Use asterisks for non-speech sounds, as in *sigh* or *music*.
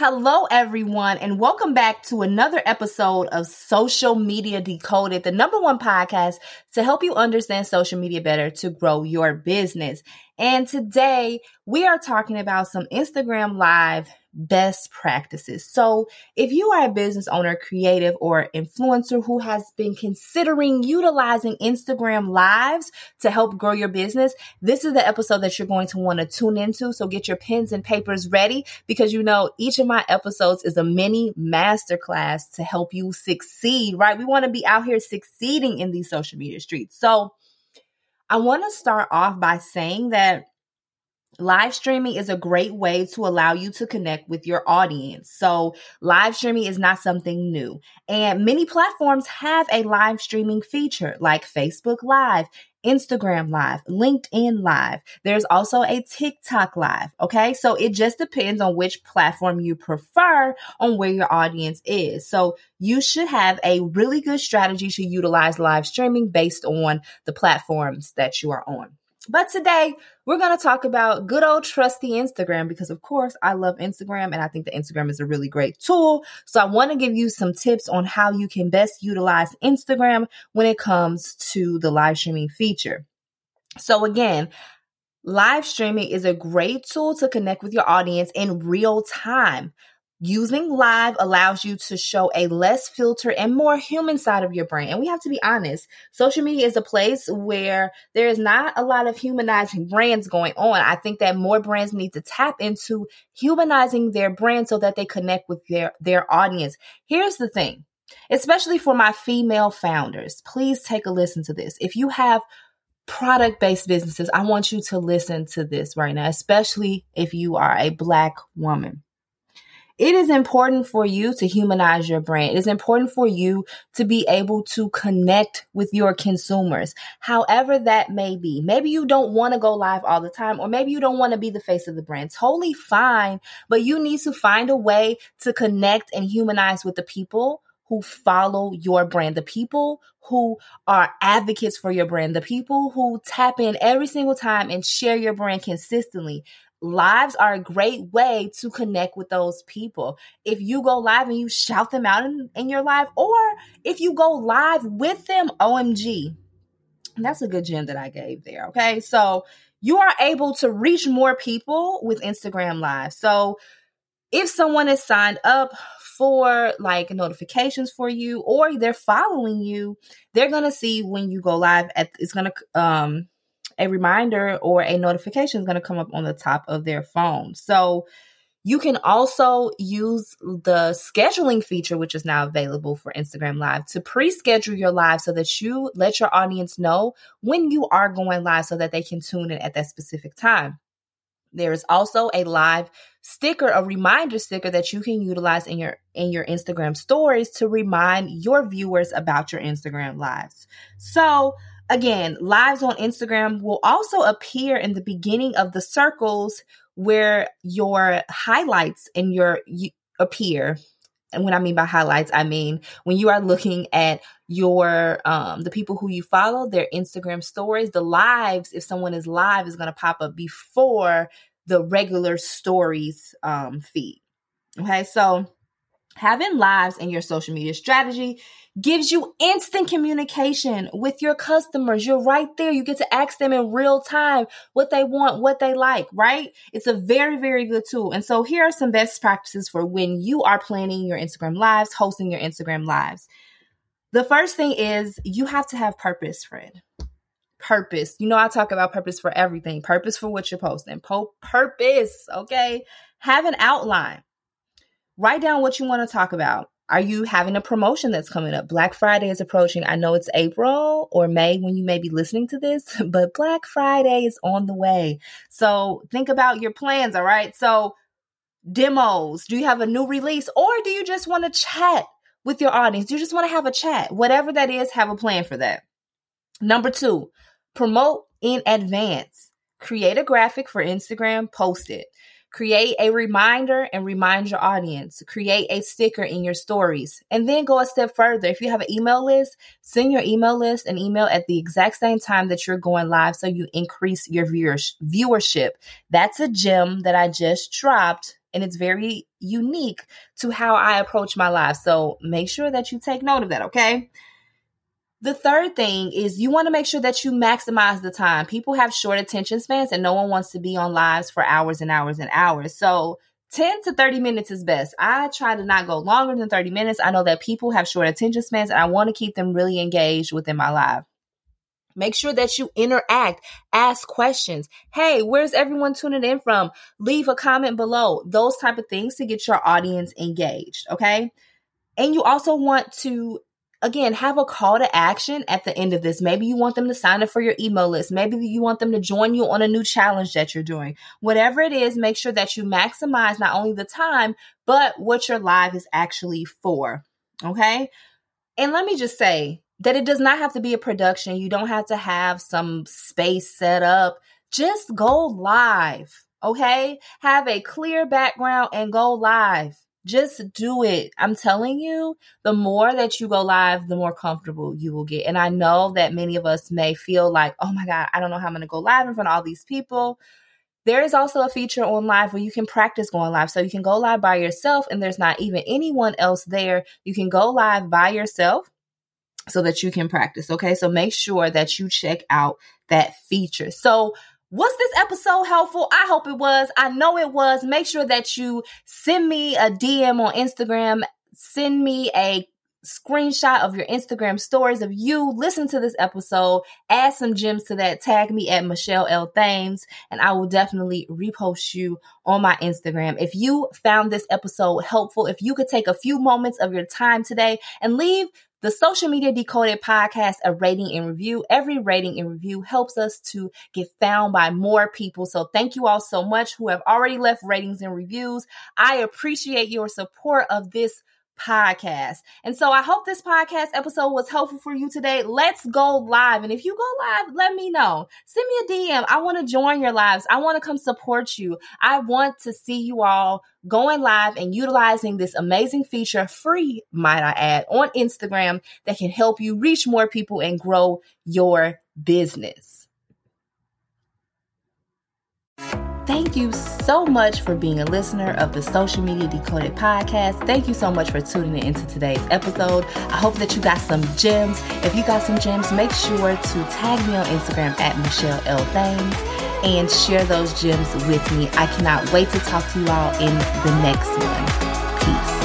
Hello, everyone, and welcome back to another episode of Social Media Decoded, the number one podcast to help you understand social media better to grow your business. And today we are talking about some Instagram Live best practices. So, if you are a business owner, creative, or influencer who has been considering utilizing Instagram Lives to help grow your business, this is the episode that you're going to want to tune into. So, get your pens and papers ready because you know each of my episodes is a mini masterclass to help you succeed, right? We want to be out here succeeding in these social media streets. So, I want to start off by saying that live streaming is a great way to allow you to connect with your audience. So live streaming is not something new. And many platforms have a live streaming feature like Facebook Live, Instagram Live, LinkedIn Live. There's also a TikTok Live. Okay. So it just depends on which platform you prefer on where your audience is. So you should have a really good strategy to utilize live streaming based on the platforms that you are on. But today we're going to talk about good old trusty Instagram because, of course, I love Instagram and I think that Instagram is a really great tool. So I want to give you some tips on how you can best utilize Instagram when it comes to the live streaming feature. So again, live streaming is a great tool to connect with your audience in real time. Using live allows you to show a less filter and more human side of your brand. And we have to be honest, social media is a place where there is not a lot of humanizing brands going on. I think that more brands need to tap into humanizing their brand so that they connect with their, their audience. Here's the thing, especially for my female founders, please take a listen to this. If you have product based businesses, I want you to listen to this right now, especially if you are a black woman it is important for you to humanize your brand. It is important for you to be able to connect with your consumers, however that may be. Maybe you don't want to go live all the time, or maybe you don't want to be the face of the brand. Totally fine, but you need to find a way to connect and humanize with the people who follow your brand, the people who are advocates for your brand, the people who tap in every single time and share your brand consistently lives are a great way to connect with those people. If you go live and you shout them out in, in your live, or if you go live with them, OMG. That's a good gem that I gave there. Okay. So you are able to reach more people with Instagram Live. So if someone is signed up for like notifications for you or they're following you, they're going to see when you go live at it's going to um a reminder or a notification is going to come up on the top of their phone. So you can also use the scheduling feature, which is now available for Instagram Live, to pre schedule your live so that you let your audience know when you are going live so that they can tune in at that specific time. There is also a live sticker, a reminder sticker that you can utilize in your in your Instagram stories to remind your viewers about your Instagram lives. So, Again, lives on Instagram will also appear in the beginning of the circles where your highlights and your you, appear. And when I mean by highlights, I mean when you are looking at your um the people who you follow, their Instagram stories, the lives, if someone is live, is going to pop up before the regular stories um feed. Okay, so having lives in your social media strategy gives you instant communication with your customers. You're right there. You get to ask them in real time what they want, what they like, right? It's a very, very good tool. And so here are some best practices for when you are planning your Instagram lives, hosting your Instagram lives. The first thing is you have to have purpose, friend. Purpose. You know, I talk about purpose for everything. Purpose for what you're posting. Po- purpose. Okay. Have an outline. Write down what you want to talk about are you having a promotion that's coming up? Black Friday is approaching. I know it's April or May when you may be listening to this, *laughs* but Black Friday is on the way. So think about your plans, all right? So demos? Do you have a new release? Or do you just want to chat with your audience? Do you just want to have a chat? Whatever that is, have a plan for that. Number two, promote in advance. Create a graphic for Instagram, post it. Create a reminder and remind your audience. Create a sticker in your stories. And then go a step further. If you have an email list, send your email list an email at the exact same time that you're going live so you increase your viewership. That's a gem that I just dropped and it's very unique to how I approach my life. So make sure that you take note of that, okay? The third thing is you want to make sure that you maximize the time. People have short attention spans and no one wants to be on lives for hours and hours and hours. So 10 to 30 minutes is best. I try to not go longer than 30 minutes. I know that people have short attention spans and I want to keep them really engaged within my live. Make sure that you interact, ask questions. Hey, where's everyone tuning in from? Leave a comment below. Those type of things to get your audience engaged, okay? And you also want to again, have a call to action at the end of this. Maybe you want them to sign up for your email list. Maybe you want them to join you on a new challenge that you're doing. Whatever it is, make sure that you maximize not only the time, but what your live is actually for. Okay. And let me just say that it does not have to be a production. You don't have to have some space set up. Just go live. Okay. Have a clear background and go live. Just do it. I'm telling you, the more that you go live, the more comfortable you will get. And I know that many of us may feel like, oh my God, I don't know how I'm going to go live in front of all these people. There is also a feature on live where you can practice going live. So you can go live by yourself and there's not even anyone else there. You can go live by yourself so that you can practice. Okay. So make sure that you check out that feature. So was this episode helpful? I hope it was. I know it was. Make sure that you send me a DM on Instagram. Send me a screenshot of your Instagram stories of you listen to this episode. Add some gems to that. Tag me at Michelle L. Thames, and I will definitely repost you on my Instagram. If you found this episode helpful, if you could take a few moments of your time today and leave the Social Media Decoded podcast, a rating and review. Every rating and review helps us to get found by more people. So thank you all so much who have already left ratings and reviews. I appreciate your support of this podcast. And so I hope this podcast episode was helpful for you today. Let's go live. And if you go live, let me know. Send me a DM. I want to join your lives. I want to come support you. I want to see you all going live and utilizing this amazing feature, free, might I add, on Instagram that can help you reach more people and grow your business. Thank you so much for being a listener of the Social Media Decoded podcast. Thank you so much for tuning in into today's episode. I hope that you got some gems. If you got some gems, make sure to tag me on Instagram at Michelle L. Thames and share those gems with me. I cannot wait to talk to you all in the next one. Peace.